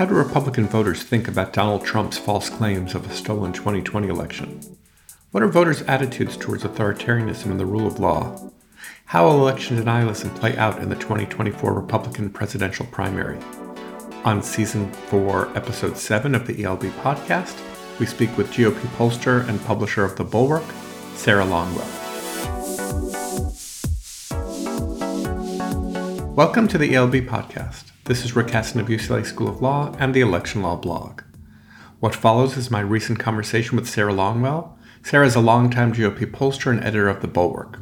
How do Republican voters think about Donald Trump's false claims of a stolen 2020 election? What are voters' attitudes towards authoritarianism and the rule of law? How will election denialism play out in the 2024 Republican presidential primary? On Season 4, Episode 7 of the ELB podcast, we speak with GOP pollster and publisher of The Bulwark, Sarah Longwell. Welcome to the ELB podcast. This is Rick Hasen of UCLA School of Law and the Election Law blog. What follows is my recent conversation with Sarah Longwell. Sarah is a longtime GOP pollster and editor of The Bulwark.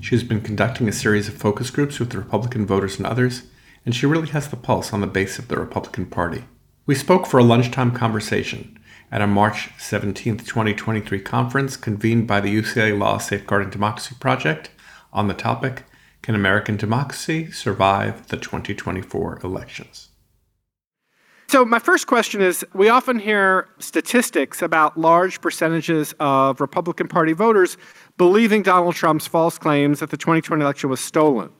She has been conducting a series of focus groups with Republican voters and others, and she really has the pulse on the base of the Republican Party. We spoke for a lunchtime conversation at a March 17, 2023 conference convened by the UCLA Law Safeguarding Democracy Project on the topic Can American Democracy Survive the 2024 Elections? So, my first question is We often hear statistics about large percentages of Republican Party voters believing Donald Trump's false claims that the 2020 election was stolen.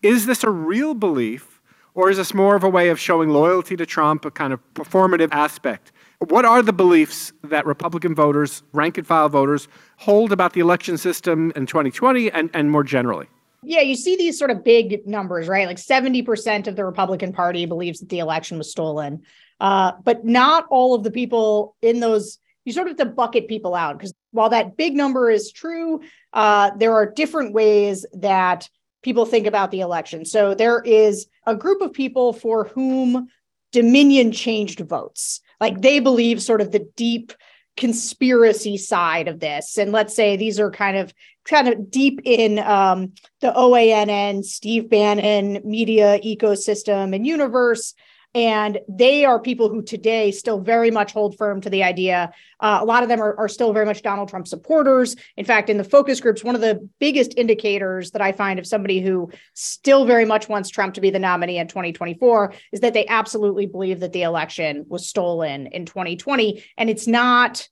Is this a real belief, or is this more of a way of showing loyalty to Trump, a kind of performative aspect? What are the beliefs that Republican voters, rank and file voters, hold about the election system in 2020 and, and more generally? Yeah, you see these sort of big numbers, right? Like 70% of the Republican Party believes that the election was stolen. Uh, but not all of the people in those, you sort of have to bucket people out because while that big number is true, uh, there are different ways that people think about the election. So there is a group of people for whom Dominion changed votes. Like they believe sort of the deep conspiracy side of this. And let's say these are kind of kind of deep in um, the OANN, Steve Bannon media ecosystem and universe. And they are people who today still very much hold firm to the idea. Uh, a lot of them are, are still very much Donald Trump supporters. In fact, in the focus groups, one of the biggest indicators that I find of somebody who still very much wants Trump to be the nominee in 2024 is that they absolutely believe that the election was stolen in 2020. And it's not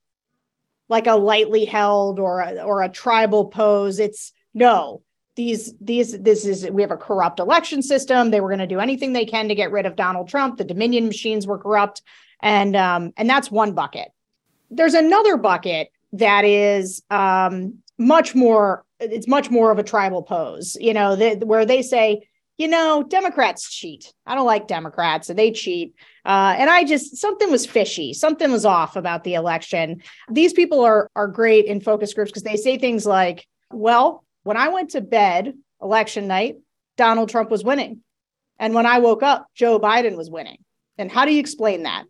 like a lightly held or a, or a tribal pose. It's no, these these this is we have a corrupt election system. They were going to do anything they can to get rid of donald trump. The dominion machines were corrupt. And um and that's one bucket. There's another bucket that is um much more it's much more of a tribal pose you know the, where they say you know democrats cheat i don't like democrats and they cheat uh, and i just something was fishy something was off about the election these people are are great in focus groups because they say things like well when I went to bed election night, Donald Trump was winning. And when I woke up, Joe Biden was winning. And how do you explain that?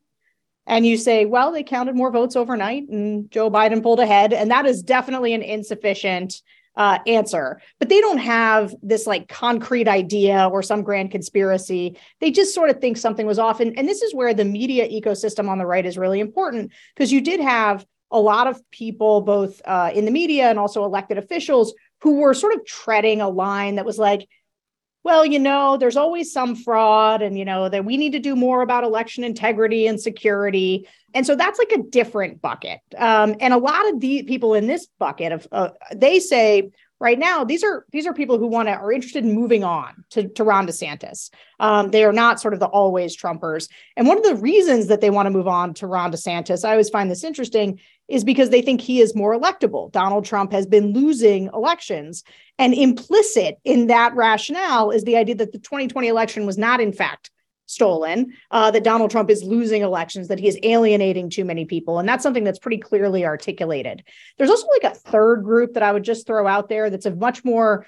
And you say, well, they counted more votes overnight and Joe Biden pulled ahead. And that is definitely an insufficient uh, answer. But they don't have this like concrete idea or some grand conspiracy. They just sort of think something was off. And, and this is where the media ecosystem on the right is really important because you did have a lot of people, both uh, in the media and also elected officials, who were sort of treading a line that was like, well, you know, there's always some fraud, and you know that we need to do more about election integrity and security, and so that's like a different bucket. Um, and a lot of the people in this bucket of uh, they say right now these are these are people who want to are interested in moving on to, to ron desantis. Um, they are not sort of the always trumpers. And one of the reasons that they want to move on to ron desantis i always find this interesting is because they think he is more electable. Donald trump has been losing elections. And implicit in that rationale is the idea that the 2020 election was not in fact stolen, uh, that Donald Trump is losing elections, that he is alienating too many people. And that's something that's pretty clearly articulated. There's also like a third group that I would just throw out there that's a much more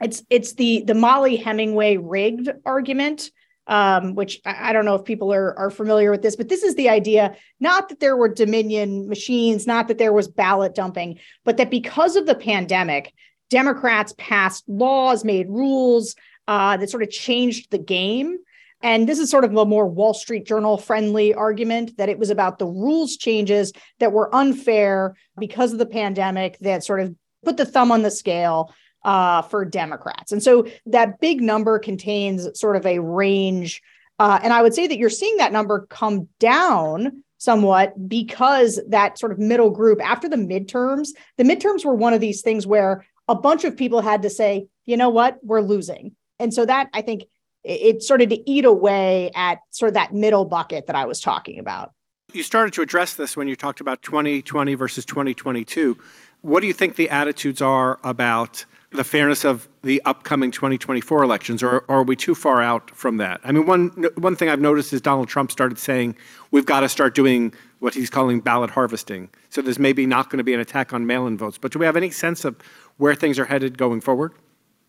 it's it's the the Mollie Hemingway rigged argument. Um, which I, don't know if people are, are familiar with this, but this is the idea not that there were Dominion machines, not that there was ballot dumping, but that because of the pandemic, Democrats passed laws, made rules uh, that sort of changed the game and this is sort of a more Wall Street Journal friendly argument that it was about the rules changes that were unfair because of the pandemic that sort of put the thumb on the scale uh, for Democrats. And so that big number contains sort of a range. Uh, and I would say that you're seeing that number come down somewhat because that sort of middle group after the midterms, the midterms were one of these things where a bunch of people had to say, you know what, we're losing. And so that I think it, started to eat away at sort of that middle bucket that I was talking about. You started to address this when you talked about 2020 versus 2022. What do you think the attitudes are about the fairness of the upcoming 2024 elections, or, or, are we too far out from that? I mean, one one thing I've noticed is Donald Trump started saying we've got to start doing what he's calling ballot harvesting. So there's maybe not going to be an attack on mail-in votes. But do we have any sense of where things are headed going forward?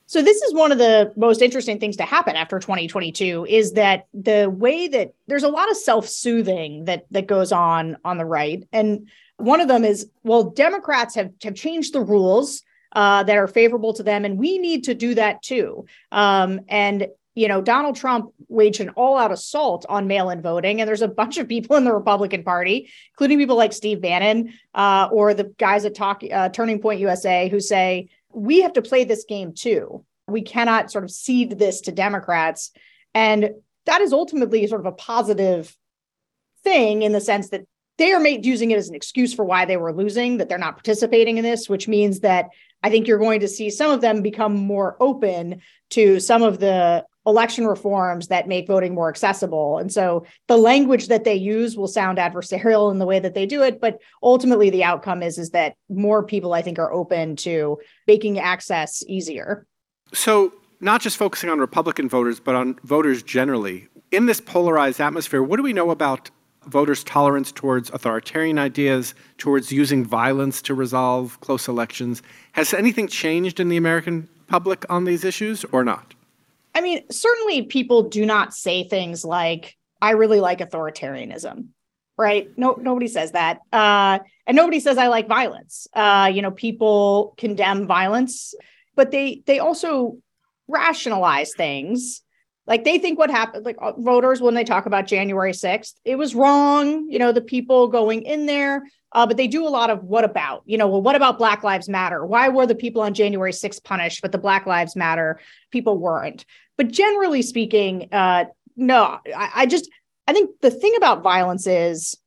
So this is one of the most interesting things to happen after 2022 is that the way that there's a lot of self-soothing that that goes on on the right, and one of them is well, Democrats have have changed the rules uh, that are favorable to them, and we need to do that too. Um, and you know, Donald Trump waged an all-out assault on mail-in voting, and there's a bunch of people in the Republican Party, including people like Steve Bannon uh, or the guys at Talk uh, Turning Point USA, who say we have to play this game too. We cannot sort of cede this to Democrats. And that is ultimately sort of a positive thing in the sense that they are made using it as an excuse for why they were losing, that they're not participating in this, which means that I think you're going to see some of them become more open to some of the election reforms that make voting more accessible. And so the language that they use will sound adversarial in the way that they do it, but ultimately the outcome is is that more people I think are open to making access easier. So not just focusing on Republican voters, but on voters generally. In this polarized atmosphere, what do we know about voters' tolerance towards authoritarian ideas, towards using violence to resolve close elections? Has anything changed in the American public on these issues or not? I mean, certainly people do not say things like, I really like authoritarianism, right? No, nobody says that. Uh, and nobody says I like violence. Uh, you know, people condemn violence, but they they also rationalize things. Like they think what happened, like uh, voters when they talk about January 6th, it was wrong. You know, the people going in there, uh, but they do a lot of what about, you know, well, what about Black Lives Matter? Why were the people on January 6th punished, but the Black Lives Matter people weren't? But generally speaking, uh, no, I, I just, I think the thing about violence is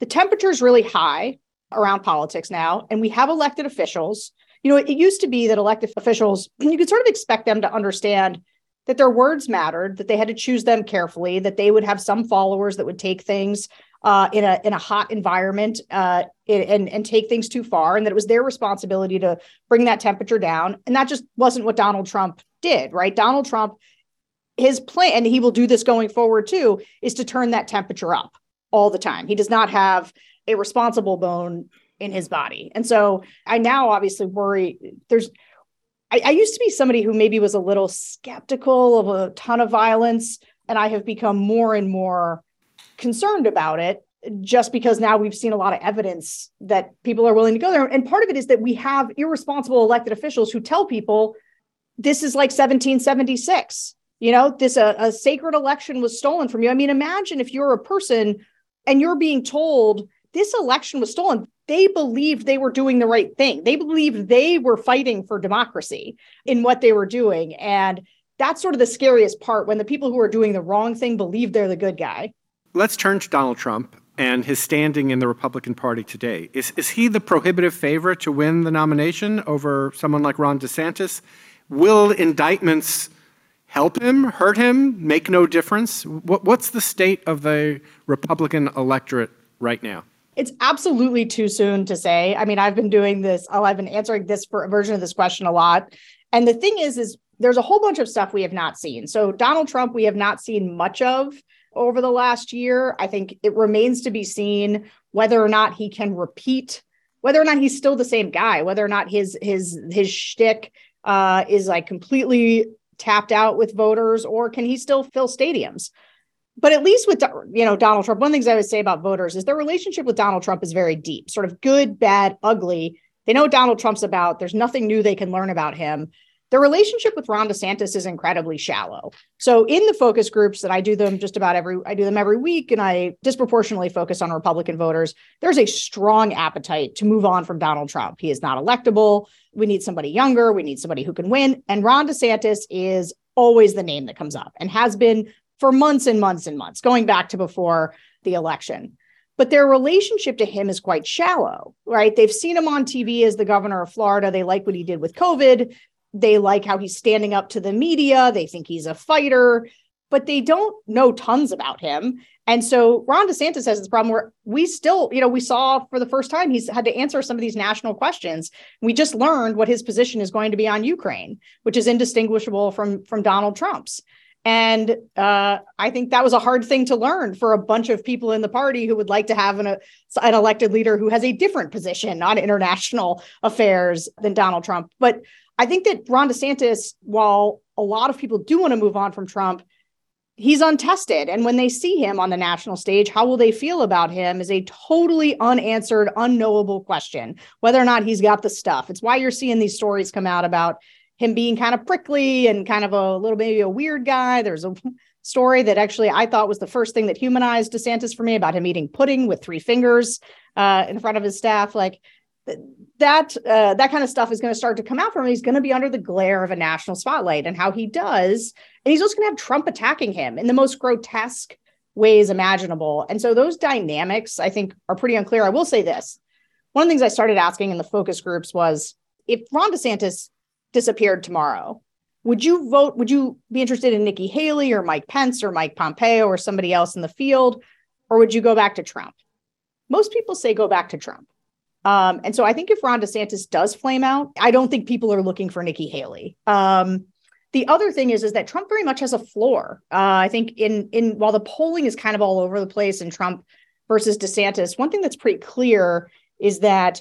the temperature is really high around politics now, and we have elected officials. You know, it, it used to be that elected officials, you could sort of expect them to understand that their words mattered, that they had to choose them carefully, that they would have some followers that would take things uh, in a in a hot environment uh, and and take things too far, and that it was their responsibility to bring that temperature down. And that just wasn't what Donald Trump did, right? Donald Trump, his plan, and he will do this going forward too, is to turn that temperature up all the time. He does not have a responsible bone in his body, and so I now obviously worry. There's I, I used to be somebody who maybe was a little skeptical of a ton of violence, and I have become more and more concerned about it just because now we've seen a lot of evidence that people are willing to go there. And part of it is that we have irresponsible elected officials who tell people this is like 1776. You know, this a, a sacred election was stolen from you. I mean, imagine if you're a person and you're being told this election was stolen. They believed they were doing the right thing. They believed they were fighting for democracy in what they were doing. And that's sort of the scariest part when the people who are doing the wrong thing believe they're the good guy. Let's turn to Donald Trump and his standing in the Republican Party today. Is, is he the prohibitive favorite to win the nomination over someone like Ron DeSantis? Will indictments help him, hurt him, make no difference? What, what's the state of the Republican electorate right now? It's absolutely too soon to say. I mean, I've been doing this, uh, I've been answering this version of this question a lot. And the thing is, is there's a whole bunch of stuff we have not seen. So Donald Trump, we have not seen much of over the last year. I think it remains to be seen whether or not he can repeat, whether or not he's still the same guy, whether or not his his his shtick uh, is like completely tapped out with voters, or can he still fill stadiums? But at least with you know Donald Trump, one of the things I would say about voters is their relationship with Donald Trump is very deep, sort of good, bad, ugly. They know Donald Trump's about. There's nothing new they can learn about him. The relationship with Ron DeSantis is incredibly shallow. So in the focus groups that I do them just about every I do them every week and I disproportionately focus on Republican voters, there's a strong appetite to move on from Donald Trump. He is not electable. We need somebody younger, we need somebody who can win and Ron DeSantis is always the name that comes up and has been for months and months and months going back to before the election but their relationship to him is quite shallow, right? They've seen him on TV as the governor of Florida. They like what he did with COVID they like how he's standing up to the media. They think he's a fighter, but they don't know tons about him. And so Ron DeSantis has this problem where we still, you know, we saw for the first time he's had to answer some of these national questions. We just learned what his position is going to be on Ukraine, which is indistinguishable from from Donald Trump's. And uh, I think that was a hard thing to learn for a bunch of people in the party who would like to have an, a, an elected leader who has a different position on international affairs than Donald Trump. But I think that Ron DeSantis, while a lot of people do want to move on from Trump, he's untested. And when they see him on the national stage, how will they feel about him is a totally unanswered, unknowable question, whether or not he's got the stuff. It's why you're seeing these stories come out about him being kind of prickly and kind of a little maybe a weird guy. There's a story that actually I thought was the first thing that humanized DeSantis for me about him eating pudding with three fingers uh, in front of his staff. Like that, uh, that kind of stuff is going to start to come out from him. He's going to be under the glare of a national spotlight, and how he does, and he's also going to have Trump attacking him in the most grotesque ways imaginable. And so those dynamics, I think, are pretty unclear. I will say this: one of the things I started asking in the focus groups was if Ron DeSantis disappeared tomorrow, would you vote? Would you be interested in Nikki Haley or Mike Pence or Mike Pompeo or somebody else in the field? Or would you go back to Trump? Most people say go back to Trump. Um, and so I think if Ron DeSantis does flame out, I don't think people are looking for Nikki Haley. Um, the other thing is, is that Trump very much has a floor. Uh, I think in in while the polling is kind of all over the place in Trump versus DeSantis, one thing that's pretty clear is that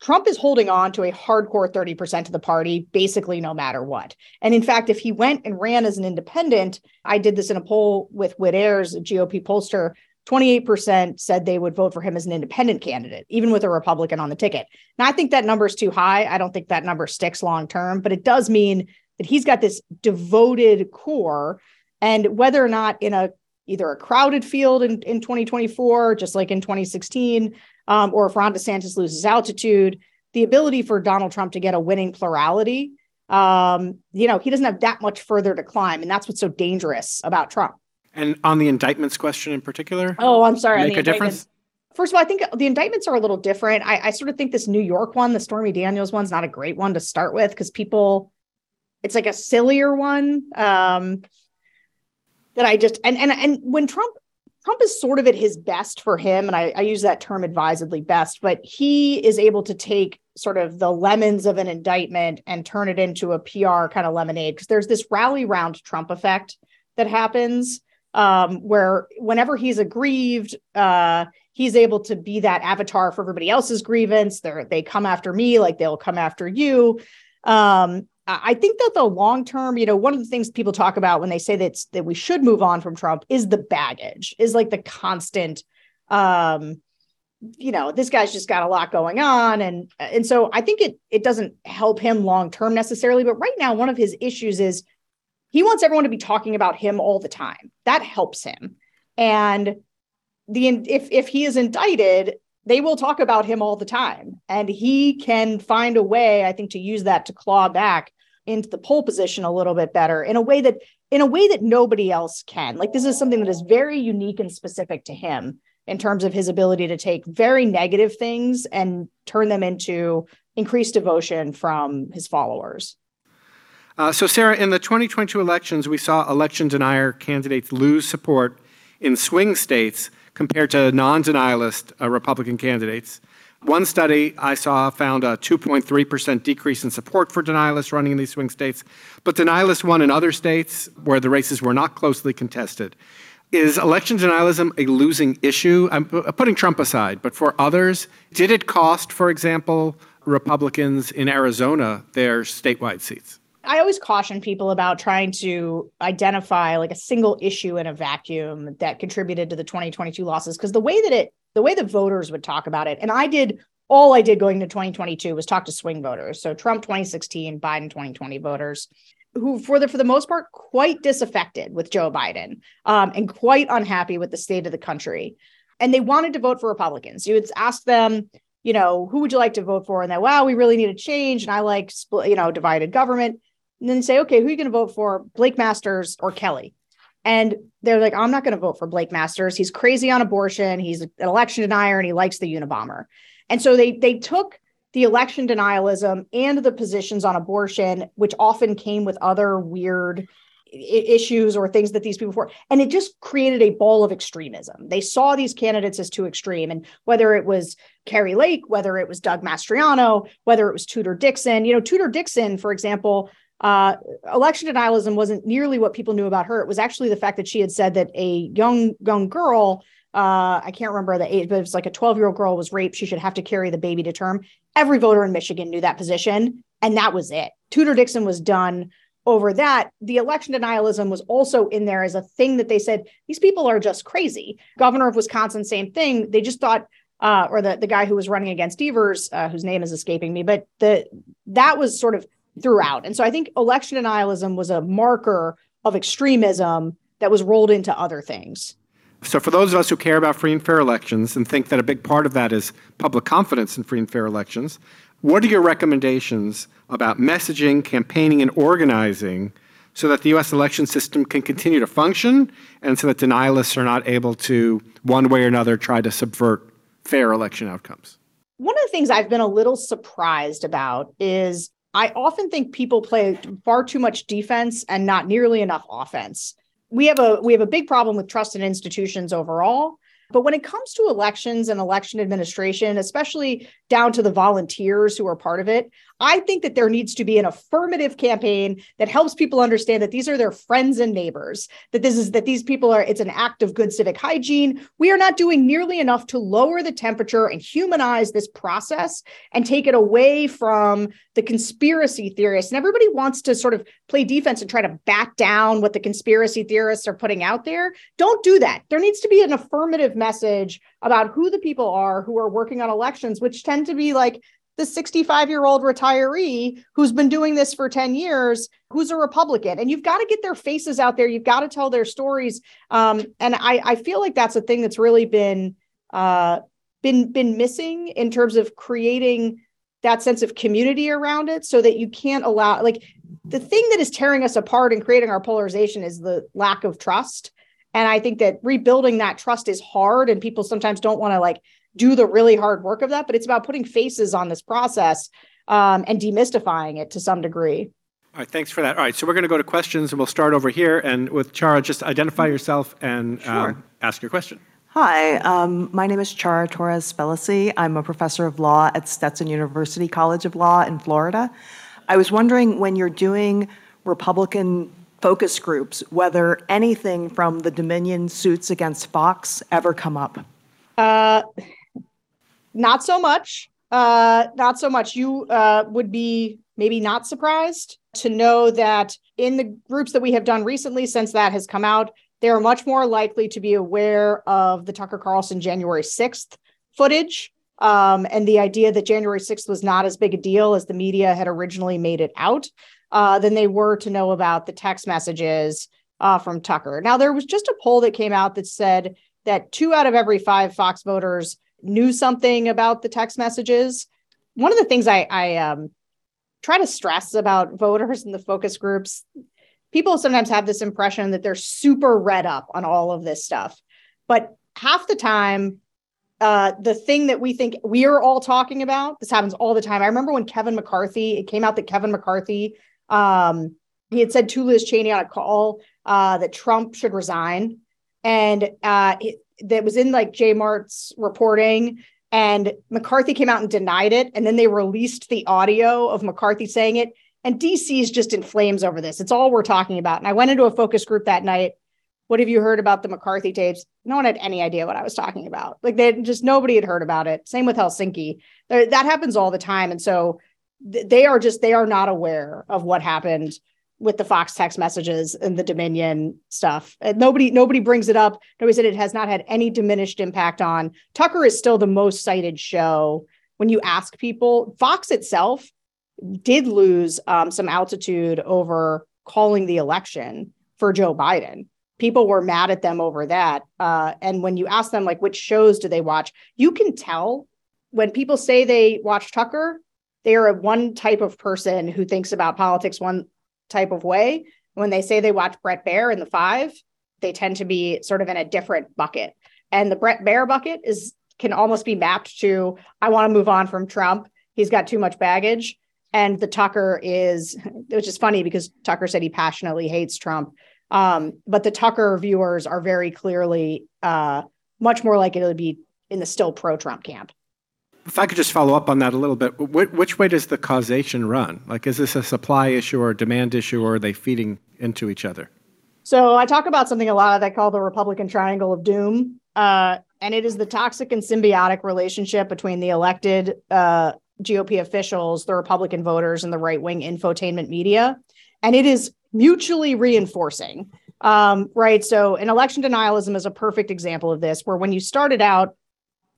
Trump is holding on to a hardcore 30% of the party, basically no matter what. And in fact, if he went and ran as an independent, I did this in a poll with Whit Ayres, a GOP pollster, 28% said they would vote for him as an independent candidate, even with a Republican on the ticket. Now, I think that number is too high. I don't think that number sticks long term, but it does mean that he's got this devoted core. And whether or not in a either a crowded field in, in 2024, just like in 2016, um, or if Ron DeSantis loses altitude, the ability for Donald Trump to get a winning plurality, um, you know, he doesn't have that much further to climb. And that's what's so dangerous about Trump. And on the indictments question in particular? Oh, I'm sorry. Make a difference? First of all, I think the indictments are a little different. I, I sort of think this New York one, the Stormy Daniels one's not a great one to start with because people, it's like a sillier one. Um, that I just and and and when Trump Trump is sort of at his best for him, and I, I, use that term advisedly best, but he is able to take sort of the lemons of an indictment and turn it into a PR kind of lemonade. Because there's this rally round Trump effect that happens um, where whenever he's aggrieved, uh, he's able to be that avatar for everybody else's grievance. They they come after me like they'll come after you. Um, I think that the long term, you know, one of the things people talk about when they say that that we should move on from Trump is the baggage, is like the constant, um, you know, this guy's just got a lot going on, and and so I think it it doesn't help him long term necessarily. But right now, one of his issues is he wants everyone to be talking about him all the time. That helps him, and the if if he is indicted, they will talk about him all the time, and he can find a way, I think, to use that to claw back into the pole position a little bit better in a way that in a way that nobody else can. Like this is something that is very unique and specific to him in terms of his ability to take very negative things and turn them into increased devotion from his followers. Uh, so, Sarah, in the 2022 elections, we saw election denier candidates lose support in swing states compared to non denialist uh, Republican candidates. One study I saw found a 2.3% decrease in support for denialists running in these swing states, but denialists won in other states where the races were not closely contested. Is election denialism a losing issue? I'm putting Trump aside, but for others, did it cost, for example, Republicans in Arizona their statewide seats? I always caution people about trying to identify like a single issue in a vacuum that contributed to the 2022 losses because the way that it the way the voters would talk about it, and I did all I did going to 2022 was talk to swing voters. So Trump 2016, Biden 2020 voters who for the for the most part quite disaffected with Joe Biden um, and quite unhappy with the state of the country. And they wanted to vote for Republicans. You would ask them, you know, who would you like to vote for? And they, wow, we really need a change. And I like, split you know, divided government. And then say, okay, who are you going to vote for? Blake Masters or Kelly? And they're like, I'm not going to vote for Blake Masters. He's crazy on abortion. He's an election denier and he likes the Unabomber. And so they they took the election denialism and the positions on abortion, which often came with other weird issues or things that these people were and it just created a ball of extremism they saw these candidates as too extreme and whether it was kari lake whether it was doug mastriano whether it was tudor dixon you know tudor dixon for example uh, election denialism wasn't nearly what people knew about her it was actually the fact that she had said that a young young girl uh, I can't remember the age, but it was like a 12 year old girl was raped. She should have to carry the baby to term. Every voter in Michigan knew that position, and that was it. Tudor Dixon was done over that. The election denialism was also in there as a thing that they said these people are just crazy. Governor of Wisconsin, same thing. They just thought, uh, or the the guy who was running against Evers, uh, whose name is escaping me, but the that was sort of throughout. And so I think election denialism was a marker of extremism that was rolled into other things. So, for those of us who care about free and fair elections and think that a big part of that is public confidence in free and fair elections, what are your recommendations about messaging, campaigning, and organizing so that the US election system can continue to function and so that denialists are not able to, one way or another, try to subvert fair election outcomes? One of the things I've been a little surprised about is I often think people play far too much defense and not nearly enough offense. We have a we have a big problem with trust in institutions overall but when it comes to elections and election administration, especially down to the volunteers who are part of it, I think that there needs to be an affirmative campaign that helps people understand that these are their friends and neighbors, that this is that these people are it's an act of good civic hygiene. We are not doing nearly enough to lower the temperature and humanize this process and take it away from the conspiracy theorists. And everybody wants to sort of play defense and try to back down what the conspiracy theorists are putting out there. Don't do that. There needs to be an affirmative message about who the people are who are working on elections, which tend to be like the 65 year old retiree who's been doing this for 10 years, who's a Republican. And you've got to get their faces out there. You've got to tell their stories. Um, and I, I feel like that's a thing that's really been uh, been been missing in terms of creating that sense of community around it so that you can't allow like the thing that is tearing us apart and creating our polarization is the lack of trust and i think that rebuilding that trust is hard and people sometimes don't want to like do the really hard work of that, but it's about putting faces on this process um, and demystifying it to some degree. All right, thanks for that. All right, so we're going to go to questions and we'll start over here. And with Ciara, just identify mm-hmm. yourself and sure. um, ask your question. Hi, um, my name is Ciara Torres Spelliscy. I'm a professor of law at Stetson University College of Law in Florida. I was wondering when you're doing Republican focus groups, whether anything from the Dominion suits against Fox ever come up. Uh, not so much. Uh, not so much. You uh, would be maybe not surprised to know that in the groups that we have done recently, since that has come out, they are much more likely to be aware of the Tucker Carlson January 6th footage um, and the idea that January 6th was not as big a deal as the media had originally made it out uh, than they were to know about the text messages uh, from Tucker. Now, there was just a poll that came out that said that two out of every five Fox voters knew something about the text messages. One of the things I, I um, try to stress about voters in the focus groups, people sometimes have this impression that they're super read up on all of this stuff. But half the time, uh, the thing that we think we're all talking about, this happens all the time. I remember when Kevin McCarthy, it came out that Kevin McCarthy, um, he had said to Liz Cheney on a call uh, that Trump should resign. And uh, it, that was in like J Mart's reporting, and McCarthy came out and denied it, and then they released the audio of McCarthy saying it. And DC is just in flames over this. It's all we're talking about. And I went into a focus group that night. What have you heard about the McCarthy tapes? No one had any idea what I was talking about. Like they just nobody had heard about it. Same with Helsinki. That happens all the time. And so they are just they are not aware of what happened with the Fox text messages and the Dominion stuff. And nobody nobody brings it up. Nobody said it has not had any diminished impact on Tucker is still the most cited show when you ask people. Fox itself did lose um, some altitude over calling the election for Joe Biden. People were mad at them over that. Uh, and when you ask them like which shows do they watch, you can tell when people say they watch Tucker, they are one type of person who thinks about politics one type of way. When they say they watch Bret Baier in the five, they tend to be sort of in a different bucket. And the Bret Baier bucket is can almost be mapped to I want to move on from Trump. he's got too much baggage. And the Tucker is, which is funny because Tucker said he passionately hates Trump. Um, but the Tucker viewers are very clearly uh, much more likely to be in the still pro Trump camp. If I could just follow up on that a little bit, which way does the causation run? Like, is this a supply issue or a demand issue, or are they feeding into each other? So I talk about something a lot that I call the Republican triangle of doom. Uh, and it is the toxic and symbiotic relationship between the elected uh, GOP officials, the Republican voters, and the right wing infotainment media. And it is mutually reinforcing. Um, right. So, an election denialism is a perfect example of this, where when you started out,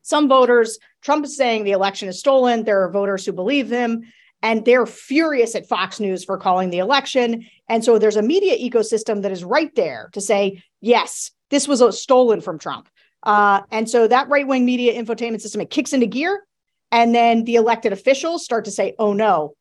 some voters, Trump is saying the election is stolen. There are voters who believe him, and they're furious at Fox News for calling the election. And so there's a media ecosystem that is right there to say, yes, this was stolen from Trump. Uh, and so that right wing media infotainment system, it kicks into gear. And then the elected officials start to say, oh no,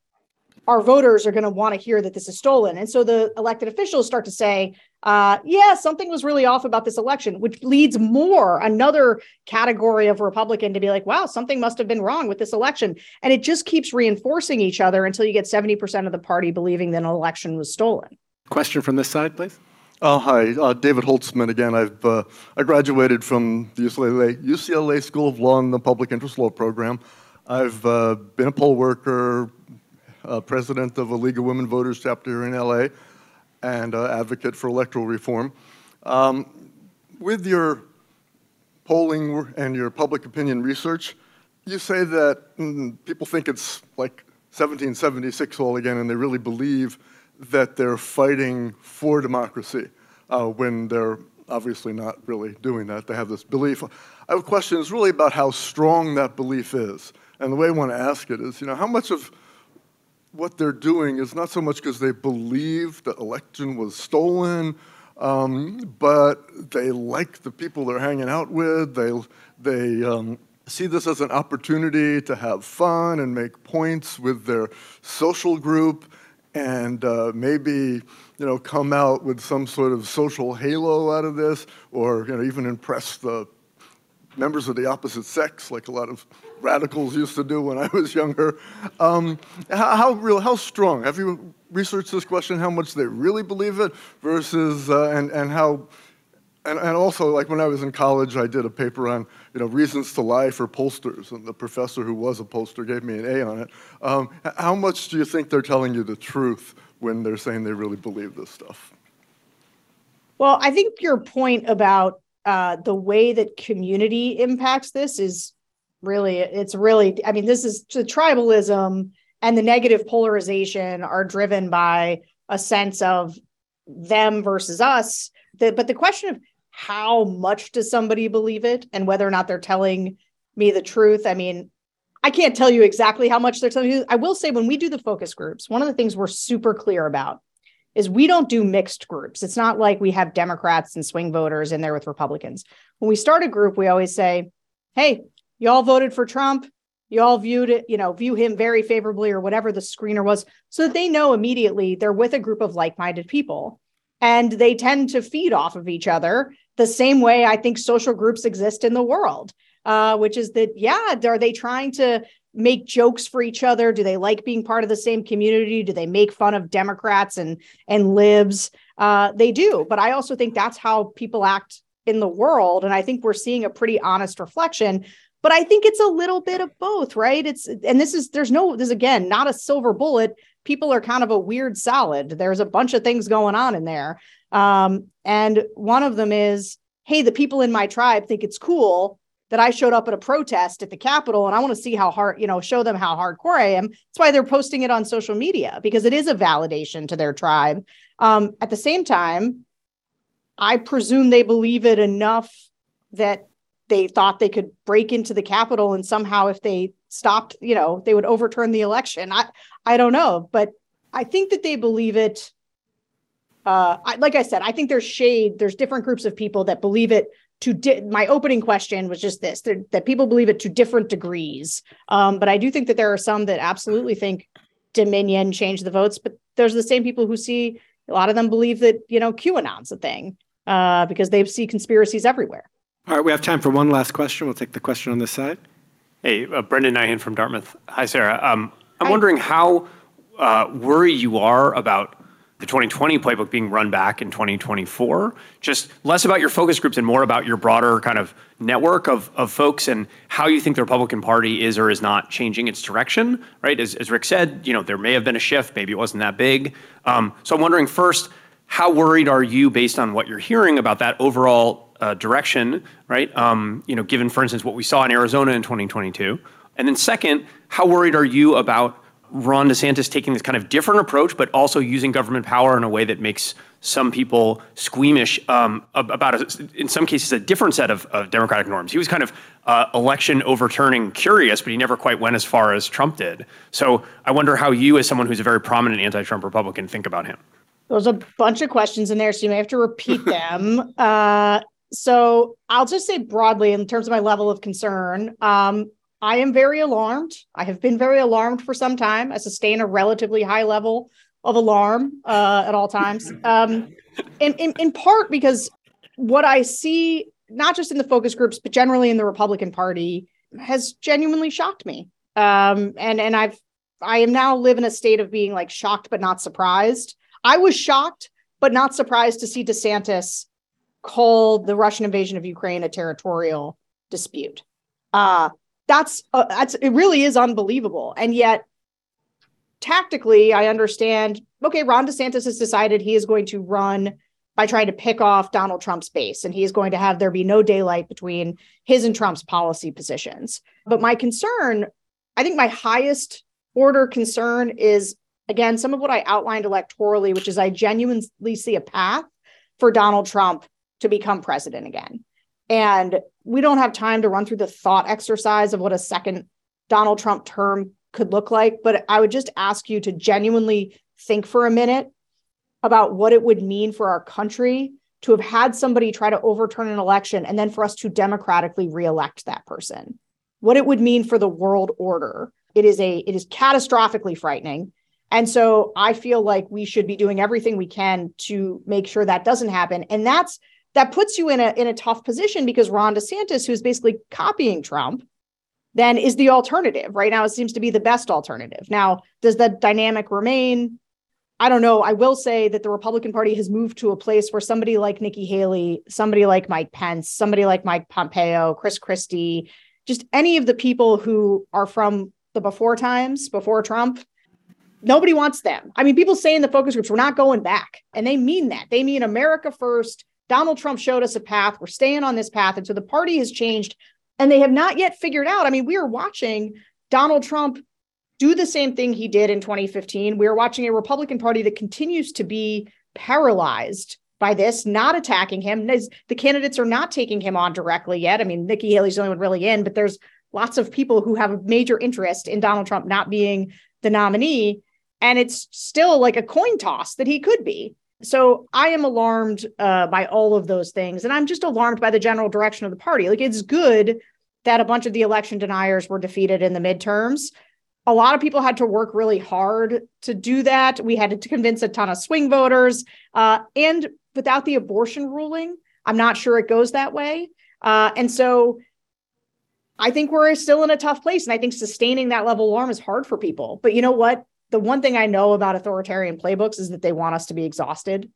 our voters are going to want to hear that this is stolen. And so the elected officials start to say, uh, yeah, something was really off about this election, which leads more another category of Republican to be like, wow, something must have been wrong with this election. And it just keeps reinforcing each other until you get 70% of the party believing that an election was stolen. Question from this side, please. Uh, hi, uh, David Holtzman again. I've uh, I graduated from the UCLA, UCLA School of Law in the Public Interest Law program. I've uh, been a poll worker, uh, president of a League of Women Voters chapter in LA, and uh, advocate for electoral reform. Um, with your polling and your public opinion research, you say that mm, people think it's like 1776 all again, and they really believe that they're fighting for democracy uh, when they're obviously not really doing that. They have this belief. I have a question is really about how strong that belief is. And the way I want to ask it is, you know, how much of what they're doing is not so much because they believe the election was stolen, um, but they like the people they're hanging out with. They, they um, see this as an opportunity to have fun and make points with their social group and uh, maybe you know come out with some sort of social halo out of this, or you know even impress the members of the opposite sex, like a lot of radicals used to do when I was younger. Um, how, how, real, how strong? Have you researched this question? How much they really believe it versus uh, and and how. And, and also, like when I was in college, I did a paper on you know, reasons to lie for pollsters, and the professor who was a pollster gave me an A on it. Um, how much do you think they're telling you the truth when they're saying they really believe this stuff? Well, I think your point about uh, the way that community impacts this is really, it's really, I mean, this is the tribalism and the negative polarization are driven by a sense of them versus us. The, but the question of how much does somebody believe it and whether or not they're telling me the truth. I mean, I can't tell you exactly how much they're telling you. I will say when we do the focus groups, one of the things we're super clear about is we don't do mixed groups. It's not like we have Democrats and swing voters in there with Republicans. When we start a group, we always say, "Hey, you all voted for Trump. You all viewed it, you know, view him very favorably or whatever the screener was." So that they know immediately they're with a group of like-minded people and they tend to feed off of each other the same way I think social groups exist in the world, uh, which is that, yeah, are they trying to make jokes for each other? Do they like being part of the same community? Do they make fun of Democrats and and libs? Uh, they do, but I also think that's how people act in the world, and I think we're seeing a pretty honest reflection. But I think it's a little bit of both, right? It's and this is there's no this again not a silver bullet. People are kind of a weird salad. There's a bunch of things going on in there. Um, and one of them is, hey, the people in my tribe think it's cool that I showed up at a protest at the Capitol and I want to see how hard, you know, show them how hardcore I am. That's why they're posting it on social media because it is a validation to their tribe. Um, at the same time, I presume they believe it enough that they thought they could break into the Capitol and somehow, if they stopped, you know, they would overturn the election. I, I don't know, but I think that they believe it uh, I, like I said, I think there's shade. There's different groups of people that believe it to di- my opening question was just this that people believe it to different degrees um, but i do think that there are some that absolutely think dominion changed the votes but there's the same people who see a lot of them believe that you know qanon's a thing uh, because they see conspiracies everywhere all right we have time for one last question we'll take the question on this side Hey, uh, Brendan Nyhan from Dartmouth. Hi, Sarah. Um, I'm Hi. wondering how uh, worried you are about the 2020 playbook being run back in 2024. Just less about your focus groups and more about your broader kind of network of, of folks and how you think the Republican Party is or is not changing its direction, right? As, as Rick said, you know, there may have been a shift, maybe it wasn't that big. Um, so I'm wondering first, how worried are you based on what you're hearing about that overall uh, direction, right? Um, you know, given, for instance, what we saw in Arizona in 2022. And then second, how worried are you about Ron DeSantis taking this kind of different approach, but also using government power in a way that makes some people squeamish um, about, a, in some cases, a different set of, of Democratic norms. He was kind of uh, election overturning curious, but he never quite went as far as Trump did. So I wonder how you, as someone who's a very prominent anti Trump Republican, think about him. There's a bunch of questions in there, so you may have to repeat them. Uh, so I'll just say broadly, in terms of my level of concern, um, I am very alarmed. I have been very alarmed for some time. I sustain a relatively high level of alarm uh, at all times. Um, in, in, in part because what I see, not just in the focus groups, but generally in the Republican Party, has genuinely shocked me. Um, and and I've I am now live in a state of being like shocked but not surprised. I was shocked but not surprised to see DeSantis call the Russian invasion of Ukraine a territorial dispute. Uh, that's uh, that's it really is unbelievable and yet tactically i understand okay ron desantis has decided he is going to run by trying to pick off donald trump's base and he is going to have there be no daylight between his and trump's policy positions but my concern i think my highest order concern is again some of what i outlined electorally which is i genuinely see a path for donald trump to become president again. And we don't have time to run through the thought exercise of what a second Donald Trump term could look like. But I would just ask you to genuinely think for a minute about what it would mean for our country to have had somebody try to overturn an election and then for us to democratically reelect that person. What it would mean for the world order. It is a it is catastrophically frightening. And so i feel like we should be doing everything we can to make sure that doesn't happen. And that's that puts you in a in a tough position because Ron DeSantis, who's basically copying Trump, then is the alternative. Right now, it seems to be the best alternative. Now, does that dynamic remain? I don't know. I will say that the Republican Party has moved to a place where somebody like Nikki Haley, somebody like Mike Pence, somebody like Mike Pompeo, Chris Christie, just any of the people who are from the before times, before Trump, nobody wants them. I mean, people say in the focus groups, we're not going back. And they mean that. They mean America first. Donald Trump showed us a path. We're staying on this path. And so the party has changed and they have not yet figured out. I mean, we are watching Donald Trump do the same thing he did in 2015. We are watching a Republican Party that continues to be paralyzed by this, not attacking him. The candidates are not taking him on directly yet. I mean, Nikki Haley's the only one really in, but there's lots of people who have a major interest in Donald Trump not being the nominee. And it's still like a coin toss that he could be. So I am alarmed uh, by all of those things. And I'm just alarmed by the general direction of the party. Like it's good that a bunch of the election deniers were defeated in the midterms. A lot of people had to work really hard to do that. We had to convince a ton of swing voters. Uh, and without the abortion ruling, I'm not sure it goes that way. Uh, and so I think we're still in a tough place. And I think sustaining that level of alarm is hard for people. But you know what? The one thing I know about authoritarian playbooks is that they want us to be exhausted.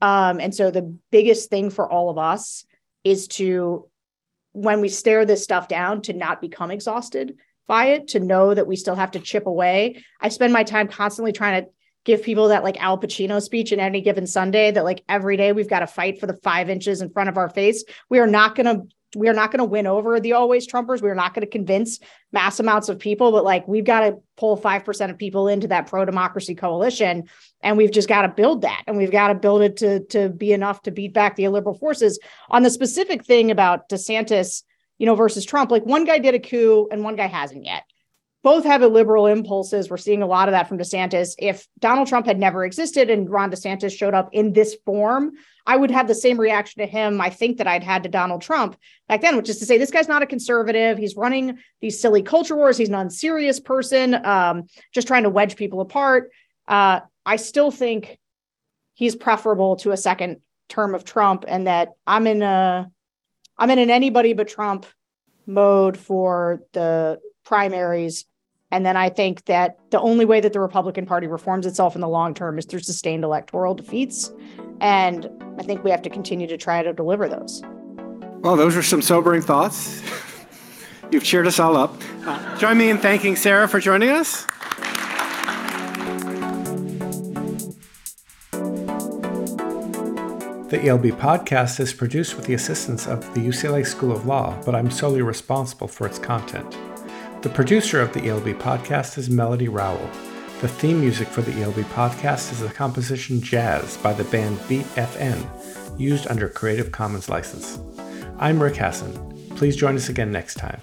Um, and so the biggest thing for all of us is to, when we stare this stuff down, to not become exhausted by it, to know that we still have to chip away. I spend my time constantly trying to give people that like Al Pacino speech in any given Sunday that like every day we've got to fight for the five inches in front of our face. We are not going to we are not going to win over the always Trumpers. We're not going to convince mass amounts of people, but like we've got to pull 5% of people into that pro democracy coalition. And we've just got to build that. And we've got to build it to, to be enough to beat back the illiberal forces. On the specific thing about DeSantis, you know, versus Trump, like one guy did a coup and one guy hasn't yet both have illiberal impulses. We're seeing a lot of that from DeSantis. If Donald Trump had never existed and Ron DeSantis showed up in this form, I would have the same reaction to him, I think, that I'd had to Donald Trump back then, which is to say, this guy's not a conservative. He's running these silly culture wars. He's an unserious person, um, just trying to wedge people apart. Uh, I still think he's preferable to a second term of Trump, and that I'm in a I'm in an anybody but Trump mode for the primaries. And then I think that the only way that the Republican Party reforms itself in the long term is through sustained electoral defeats. And I think we have to continue to try to deliver those. Well, those are some sobering thoughts. You've cheered us all up. Uh, join me in thanking Sarah for joining us. The ELB podcast is produced with the assistance of the UCLA School of Law, but I'm solely responsible for its content. The producer of the ELB podcast is Melody Rowell. The theme music for the ELB podcast is the composition Jazz by the band Beat FN, used under Creative Commons license. I'm Rick Hasen. Please join us again next time.